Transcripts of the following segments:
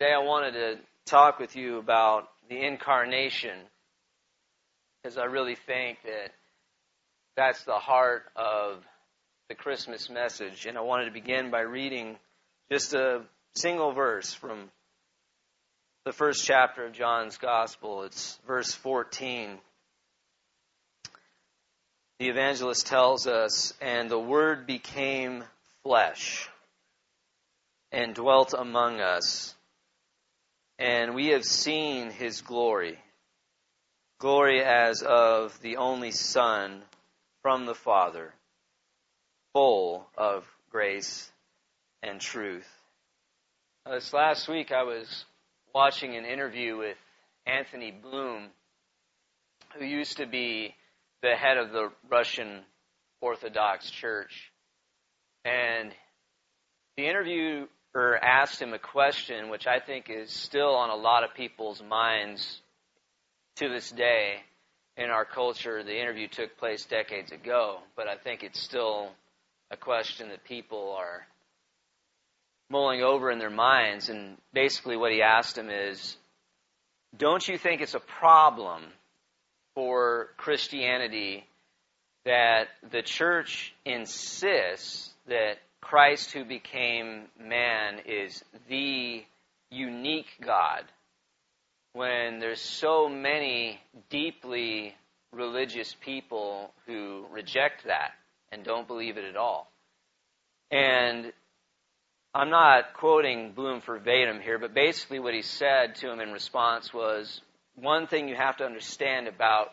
Today I wanted to talk with you about the incarnation because I really think that that's the heart of the Christmas message. And I wanted to begin by reading just a single verse from the first chapter of John's Gospel. It's verse 14. The evangelist tells us, And the Word became flesh and dwelt among us and we have seen his glory. Glory as of the only Son from the Father, full of grace and truth. Uh, this last week I was watching an interview with Anthony Bloom, who used to be the head of the Russian Orthodox Church. And the interview or asked him a question which I think is still on a lot of people's minds to this day in our culture. The interview took place decades ago, but I think it's still a question that people are mulling over in their minds. And basically, what he asked him is Don't you think it's a problem for Christianity that the church insists that Christ who became man is the unique God when there's so many deeply religious people who reject that and don't believe it at all. And I'm not quoting Bloom verbatim here, but basically what he said to him in response was one thing you have to understand about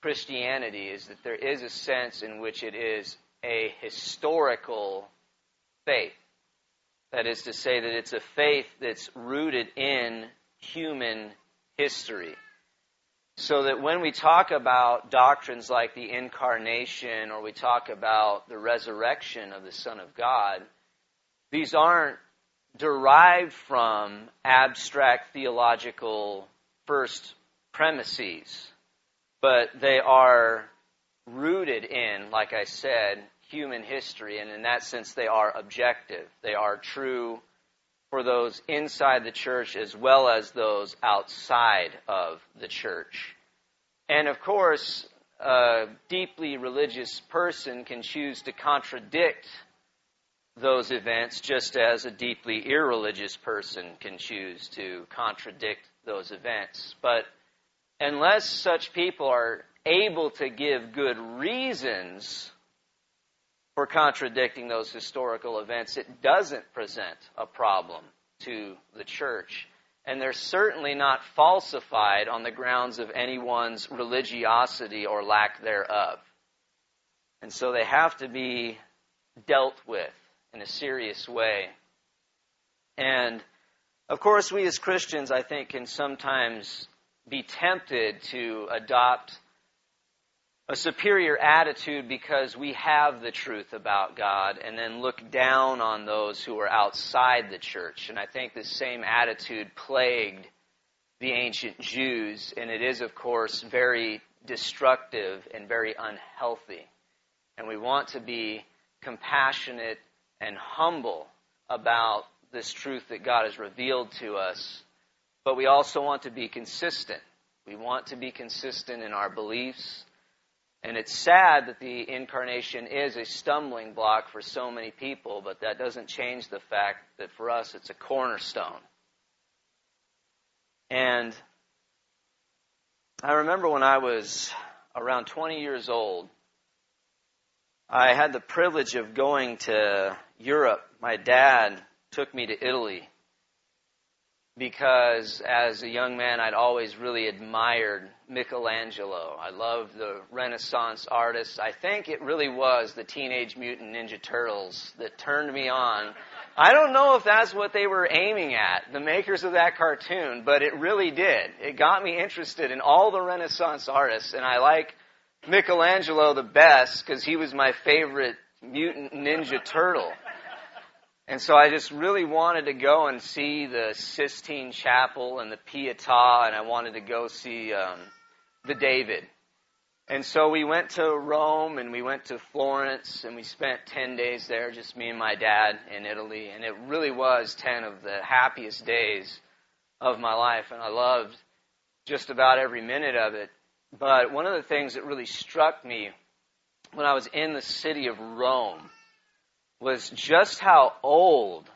Christianity is that there is a sense in which it is a historical faith. That is to say, that it's a faith that's rooted in human history. So that when we talk about doctrines like the incarnation or we talk about the resurrection of the Son of God, these aren't derived from abstract theological first premises, but they are rooted in, like I said, human history, and in that sense, they are objective. They are true for those inside the church as well as those outside of the church. And of course, a deeply religious person can choose to contradict those events just as a deeply irreligious person can choose to contradict those events. But unless such people are able to give good reasons for contradicting those historical events, it doesn't present a problem to the church. And they're certainly not falsified on the grounds of anyone's religiosity or lack thereof. And so they have to be dealt with in a serious way. And of course, we as Christians, I think, can sometimes be tempted to adopt a superior attitude because we have the truth about God and then look down on those who are outside the church. And I think the same attitude plagued the ancient Jews, and it is, of course, very destructive and very unhealthy. And we want to be compassionate and humble about this truth that God has revealed to us, but we also want to be consistent. We want to be consistent in our beliefs and it's sad that the incarnation is a stumbling block for so many people, but that doesn't change the fact that for us it's a cornerstone. And I remember when I was around 20 years old, I had the privilege of going to Europe. My dad took me to Italy because as a young man, I'd always really admired Michelangelo. I loved the Renaissance artists. I think it really was the Teenage Mutant Ninja Turtles that turned me on. I don't know if that's what they were aiming at, the makers of that cartoon, but it really did. It got me interested in all the Renaissance artists, and I like Michelangelo the best because he was my favorite mutant ninja turtle. And so I just really wanted to go and see the Sistine Chapel and the Pietà, and I wanted to go see um, the David. And so we went to Rome and we went to Florence and we spent 10 days there, just me and my dad in Italy. And it really was 10 of the happiest days of my life. And I loved just about every minute of it. But one of the things that really struck me when I was in the city of Rome was just how old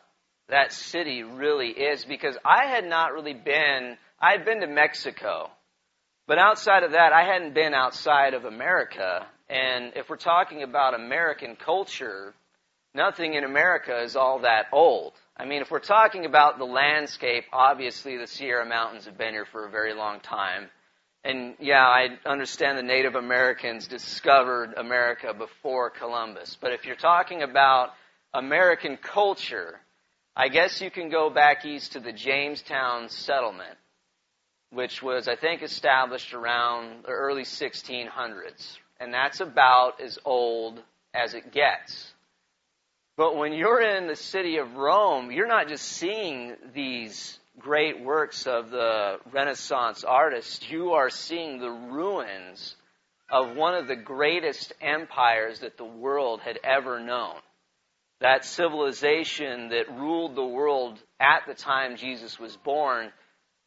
that city really is because I had not really been, I had been to Mexico but outside of that, I hadn't been outside of America. And if we're talking about American culture, nothing in America is all that old. I mean, if we're talking about the landscape, obviously the Sierra Mountains have been here for a very long time. And yeah, I understand the Native Americans discovered America before Columbus. But if you're talking about American culture, I guess you can go back east to the Jamestown settlement which was, I think, established around the early 1600s. And that's about as old as it gets. But when you're in the city of Rome, you're not just seeing these great works of the Renaissance artists, you are seeing the ruins of one of the greatest empires that the world had ever known. That civilization that ruled the world at the time Jesus was born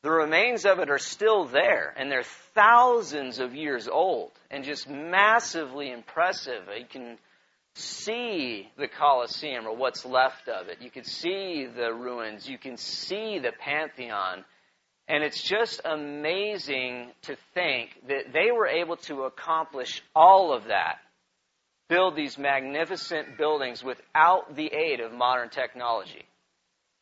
the remains of it are still there, and they're thousands of years old and just massively impressive. You can see the Colosseum or what's left of it. You can see the ruins. You can see the Pantheon. And it's just amazing to think that they were able to accomplish all of that, build these magnificent buildings without the aid of modern technology.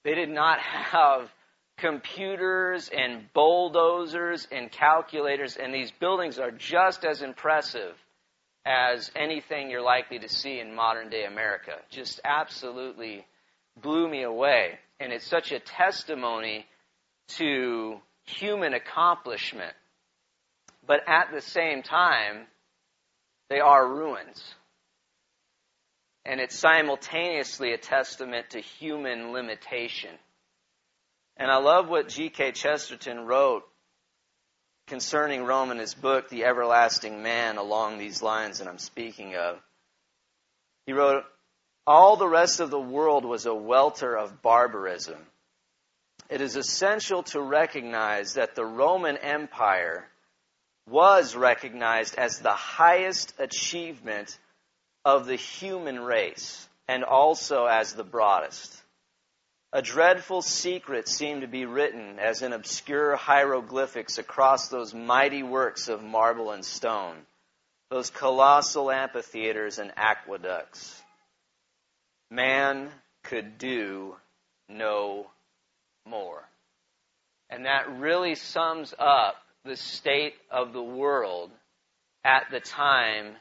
They did not have computers and bulldozers and calculators, and these buildings are just as impressive as anything you're likely to see in modern day America. Just absolutely blew me away. And it's such a testimony to human accomplishment. But at the same time, they are ruins. And it's simultaneously a testament to human limitation. And I love what G.K. Chesterton wrote concerning Rome in his book, The Everlasting Man, along these lines that I'm speaking of. He wrote, All the rest of the world was a welter of barbarism. It is essential to recognize that the Roman Empire was recognized as the highest achievement of the human race and also as the broadest. A dreadful secret seemed to be written as in obscure hieroglyphics across those mighty works of marble and stone, those colossal amphitheaters and aqueducts. Man could do no more. And that really sums up the state of the world at the time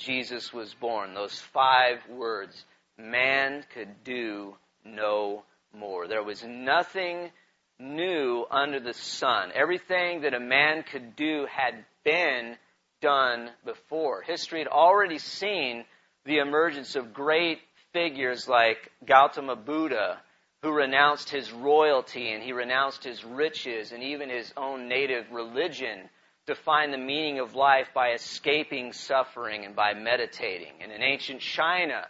Jesus was born. Those five words man could do no more. There was nothing new under the sun. Everything that a man could do had been done before. History had already seen the emergence of great figures like Gautama Buddha, who renounced his royalty and he renounced his riches and even his own native religion to find the meaning of life by escaping suffering and by meditating. And in ancient China,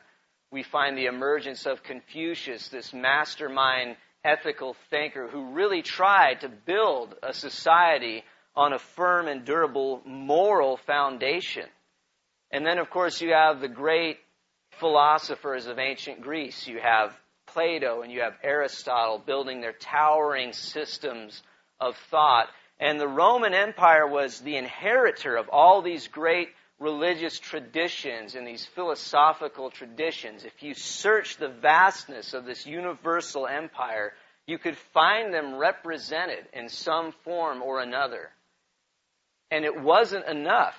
we find the emergence of Confucius, this mastermind ethical thinker who really tried to build a society on a firm and durable moral foundation. And then, of course, you have the great philosophers of ancient Greece. You have Plato and you have Aristotle building their towering systems of thought. And the Roman Empire was the inheritor of all these great religious traditions and these philosophical traditions, if you search the vastness of this universal empire, you could find them represented in some form or another. And it wasn't enough.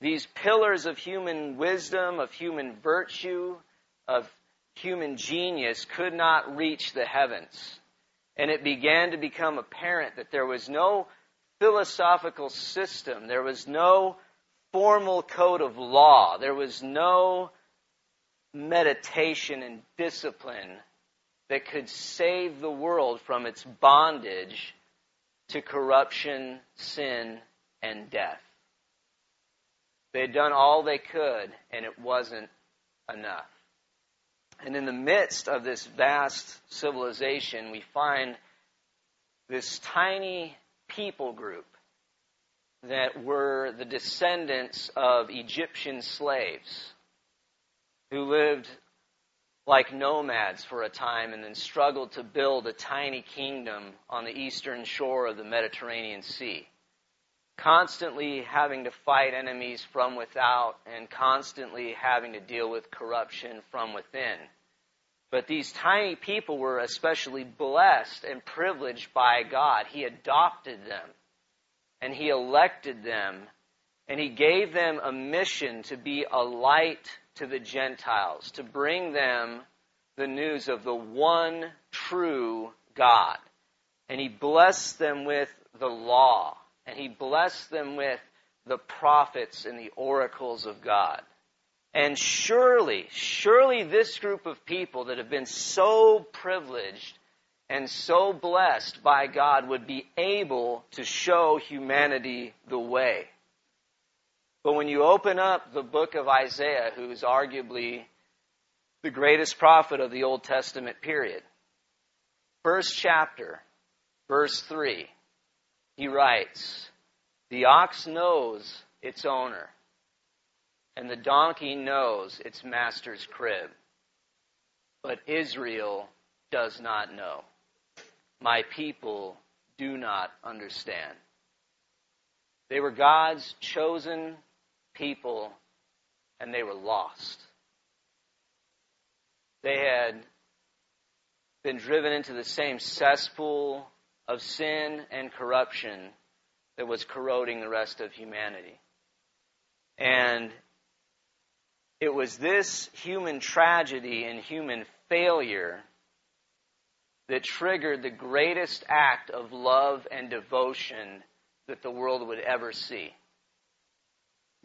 These pillars of human wisdom, of human virtue, of human genius could not reach the heavens. And it began to become apparent that there was no philosophical system, there was no formal code of law. There was no meditation and discipline that could save the world from its bondage to corruption, sin, and death. They had done all they could, and it wasn't enough. And in the midst of this vast civilization, we find this tiny people group that were the descendants of Egyptian slaves who lived like nomads for a time and then struggled to build a tiny kingdom on the eastern shore of the Mediterranean Sea. Constantly having to fight enemies from without and constantly having to deal with corruption from within. But these tiny people were especially blessed and privileged by God. He adopted them and He elected them and He gave them a mission to be a light to the Gentiles, to bring them the news of the one true God. And He blessed them with the law and He blessed them with the prophets and the oracles of God. And surely, surely this group of people that have been so privileged and so blessed by God would be able to show humanity the way. But when you open up the book of Isaiah, who is arguably the greatest prophet of the Old Testament period, first chapter, verse 3, he writes, The ox knows its owner and the donkey knows its master's crib. But Israel does not know. My people do not understand. They were God's chosen people, and they were lost. They had been driven into the same cesspool of sin and corruption that was corroding the rest of humanity. And it was this human tragedy and human failure that triggered the greatest act of love and devotion that the world would ever see.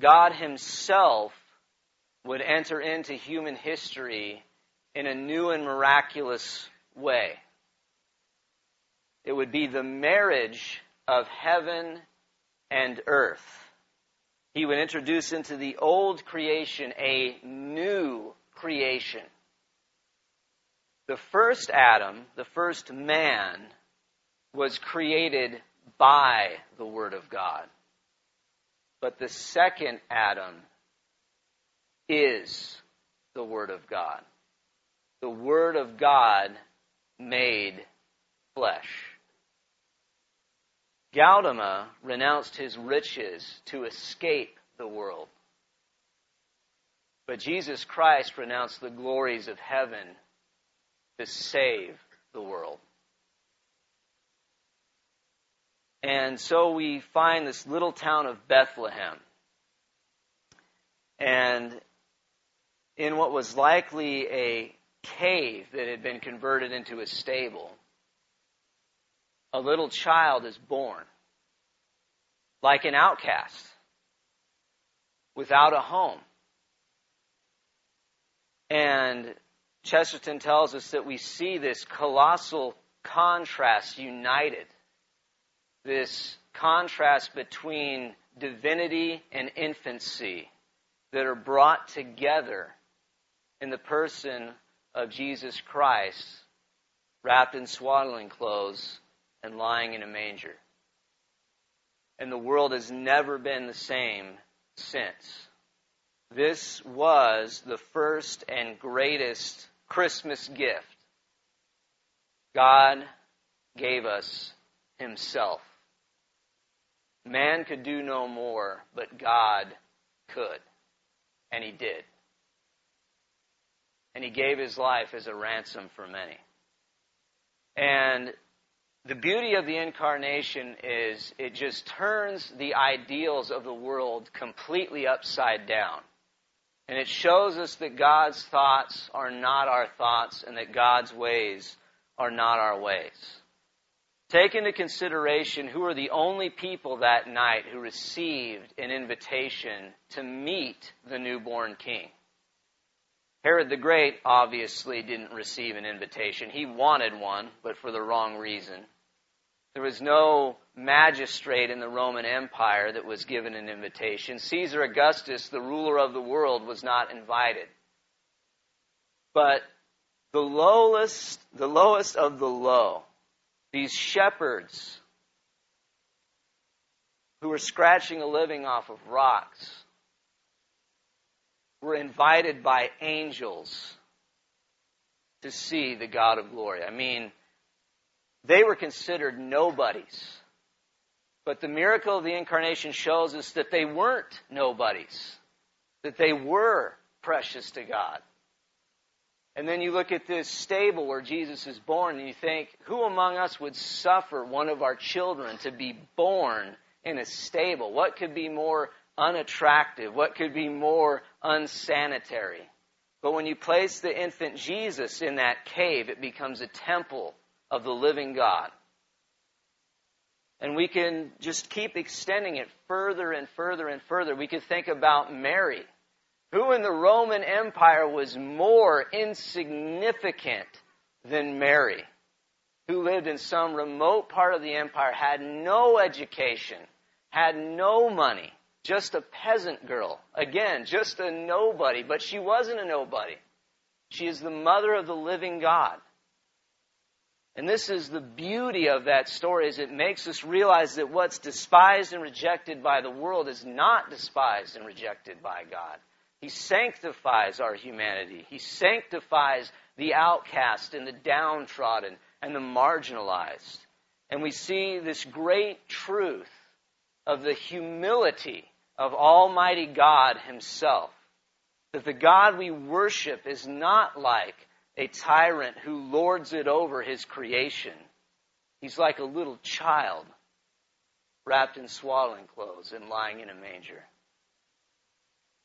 God Himself would enter into human history in a new and miraculous way. It would be the marriage of heaven and earth he would introduce into the old creation a new creation. The first Adam, the first man, was created by the Word of God. But the second Adam is the Word of God. The Word of God made flesh. Gautama renounced his riches to escape the world. But Jesus Christ renounced the glories of heaven to save the world. And so we find this little town of Bethlehem. And in what was likely a cave that had been converted into a stable, a little child is born, like an outcast, without a home. And Chesterton tells us that we see this colossal contrast united, this contrast between divinity and infancy that are brought together in the person of Jesus Christ, wrapped in swaddling clothes and lying in a manger. And the world has never been the same since. This was the first and greatest Christmas gift. God gave us Himself. Man could do no more, but God could. And He did. And He gave His life as a ransom for many. And the beauty of the incarnation is it just turns the ideals of the world completely upside down. And it shows us that God's thoughts are not our thoughts and that God's ways are not our ways. Take into consideration who are the only people that night who received an invitation to meet the newborn king. Herod the Great obviously didn't receive an invitation. He wanted one, but for the wrong reason. There was no magistrate in the Roman Empire that was given an invitation. Caesar Augustus, the ruler of the world, was not invited. But the lowest, the lowest of the low, these shepherds who were scratching a living off of rocks, were invited by angels to see the God of glory. I mean, they were considered nobodies. But the miracle of the incarnation shows us that they weren't nobodies, that they were precious to God. And then you look at this stable where Jesus is born and you think, who among us would suffer one of our children to be born in a stable? What could be more unattractive? What could be more unsanitary? But when you place the infant Jesus in that cave, it becomes a temple of the living God. And we can just keep extending it further and further and further. We could think about Mary, who in the Roman Empire was more insignificant than Mary, who lived in some remote part of the empire, had no education, had no money, just a peasant girl. Again, just a nobody, but she wasn't a nobody. She is the mother of the living God. And this is the beauty of that story is it makes us realize that what's despised and rejected by the world is not despised and rejected by God. He sanctifies our humanity. He sanctifies the outcast and the downtrodden and the marginalized. And we see this great truth of the humility of Almighty God Himself. That the God we worship is not like a tyrant who lords it over his creation. He's like a little child wrapped in swaddling clothes and lying in a manger.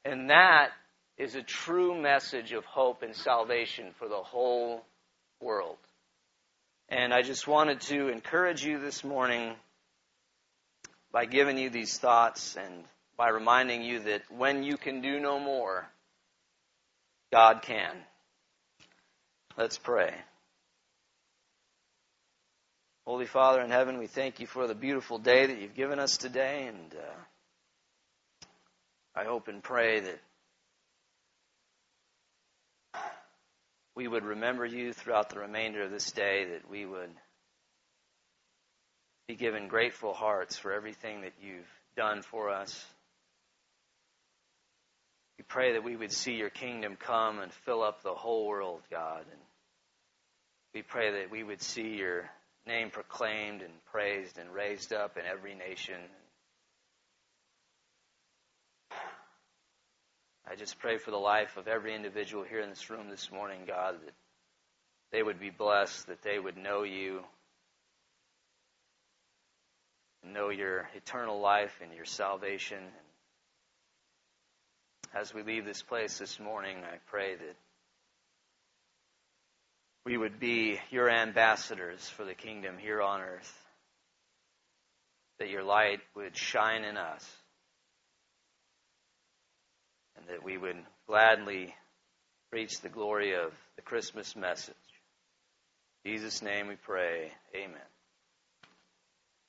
And that is a true message of hope and salvation for the whole world. And I just wanted to encourage you this morning by giving you these thoughts and by reminding you that when you can do no more, God can. Let's pray. Holy Father in heaven, we thank you for the beautiful day that you've given us today, and uh, I hope and pray that we would remember you throughout the remainder of this day, that we would be given grateful hearts for everything that you've done for us. We pray that we would see your kingdom come and fill up the whole world, God. And we pray that we would see your name proclaimed and praised and raised up in every nation. I just pray for the life of every individual here in this room this morning, God, that they would be blessed, that they would know you, know your eternal life and your salvation. As we leave this place this morning, I pray that we would be your ambassadors for the kingdom here on earth, that your light would shine in us, and that we would gladly preach the glory of the Christmas message. In Jesus' name we pray. Amen.